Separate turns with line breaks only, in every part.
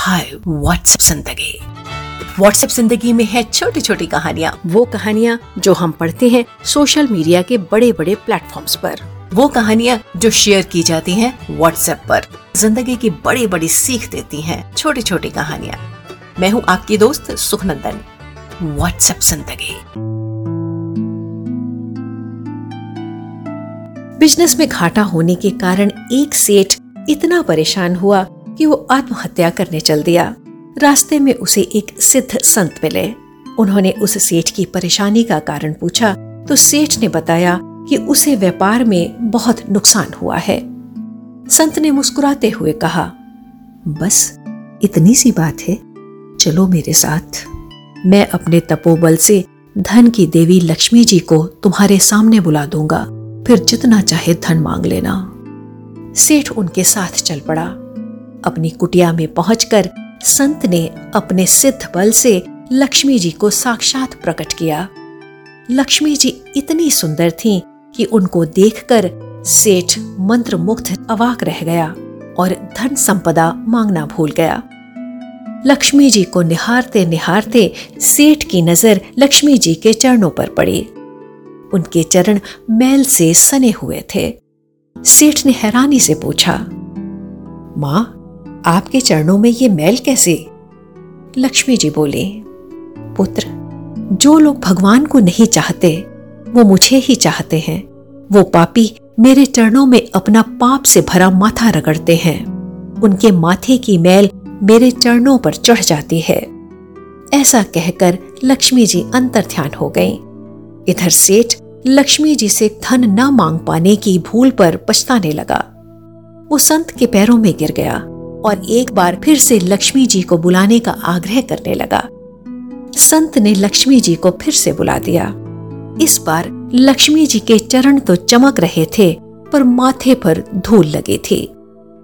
हाय WhatsApp ज़िंदगी। WhatsApp ज़िंदगी में है छोटी छोटी कहानियाँ। वो कहानियाँ जो हम पढ़ते हैं सोशल मीडिया के बड़े बड़े प्लेटफॉर्म्स पर। वो कहानियाँ जो शेयर की जाती हैं व्हाट्सएप पर। ज़िंदगी की बड़ी बड़ी सीख देती हैं छोटी छोटी कहानियाँ। मैं हूँ आपकी दोस्त सुखनंदन। व्हाट्सएप ज़िंदगी। बिज़नेस में घाटा होने के कारण एक सेठ इतना परेशान हुआ कि वो आत्महत्या करने चल दिया। रास्ते में उसे एक सिद्ध संत मिले। उन्होंने उस सेठ की परेशानी का कारण पूछा तो सेठ ने बताया कि उसे व्यापार में बहुत नुकसान हुआ है। संत ने मुस्कुराते हुए कहा, बस, इतनी सी बात है। चलो मेरे साथ। मैं अपने तपोबल से धन की देवी लक्ष्मी जी को तुम्हारे सामने बुला दूँगा। फिर जितना चाहे धन मांग लेना सेठ उनके साथ चल पड़ा। अपनी कुटिया में पहुंचकर संत ने अपने सिद्ध बल से लक्ष्मी जी को साक्षात प्रकट किया। लक्ष्मी जी इतनी सुंदर थीं कि उनको देखकर सेठ मंत्र मुक्त अवाक रह गया और धन संपदा मांगना भूल गया। लक्ष्मी जी को निहारते निहारते सेठ की नज़र लक्ष्मी जी के चरणों पर पड़ी। उनके चरण मैल से सने हुए थे। सेठ ने हैरानी से पूछा, माँ आपके चरणों में ये मैल कैसे? लक्ष्मी जी बोले, पुत्र, जो लोग भगवान को नहीं चाहते, वो मुझे ही चाहते हैं। वो पापी मेरे चरणों में अपना पाप से भरा माथा रगड़ते हैं। उनके माथे की मैल मेरे चरणों पर चढ़ जाती है। ऐसा कहकर लक्ष्मी जी अंतर ध्यान हो गईं। इधर सेठ लक्ष्मी जी से धन न मांग पाने की भूल पर पछताने लगा। वो संत के पैरों में गिर गया। और एक बार फिर से लक्ष्मी जी को बुलाने का आग्रह करने लगा। संत ने लक्ष्मी जी को फिर से बुला दिया। इस बार लक्ष्मी जी के चरण तो चमक रहे थे, पर माथे पर धूल लगी थी।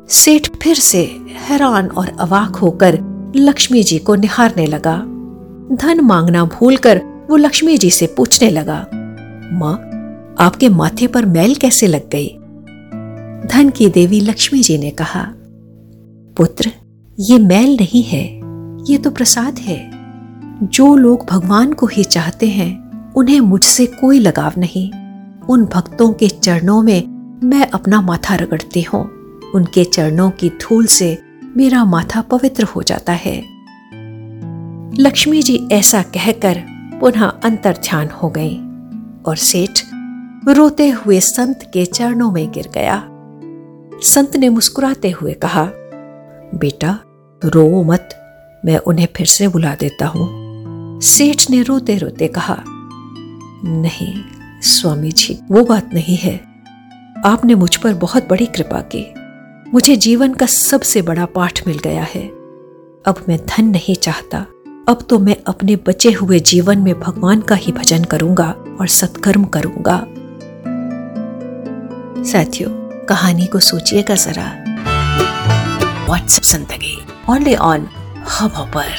सेठ फिर से हैरान और अवाक होकर लक्ष्मी जी को निहारने लगा। धन मांगना भूलकर वो लक्ष्मी जी से पूछने लगा, माँ, आपके माथे पर मैल कैसे लग गई? धन की देवी लक्ष्मी जी ने कहा पुत्र, ये मैल नहीं है, ये तो प्रसाद है। जो लोग भगवान को ही चाहते हैं, उन्हें मुझसे कोई लगाव नहीं। उन भक्तों के चरणों में मैं अपना माथा रगड़ती हूँ। उनके चरणों की धूल से मेरा माथा पवित्र हो जाता है। लक्ष्मी जी ऐसा कहकर पुनः अंतर ध्यान हो गई और सेठ रोते हुए संत के चरणों में गिर गया। संत ने मुस्कुराते हुए कहा बेटा, रो मत, मैं उन्हें फिर से बुला देता हूँ। सेठ ने रोते रोते कहा, नहीं, स्वामी जी, वो बात नहीं है। आपने मुझ पर बहुत बड़ी कृपा की। मुझे जीवन का सबसे बड़ा पाठ मिल गया है। अब मैं धन नहीं चाहता। अब तो मैं अपने बचे हुए जीवन में भगवान का ही भजन करूँगा और सत्कर्म करूँगा। साथियों, कहानी को सोचिएगा जरा। व्हाट्सएप ज़िंदगी। ओनली ऑन हब पर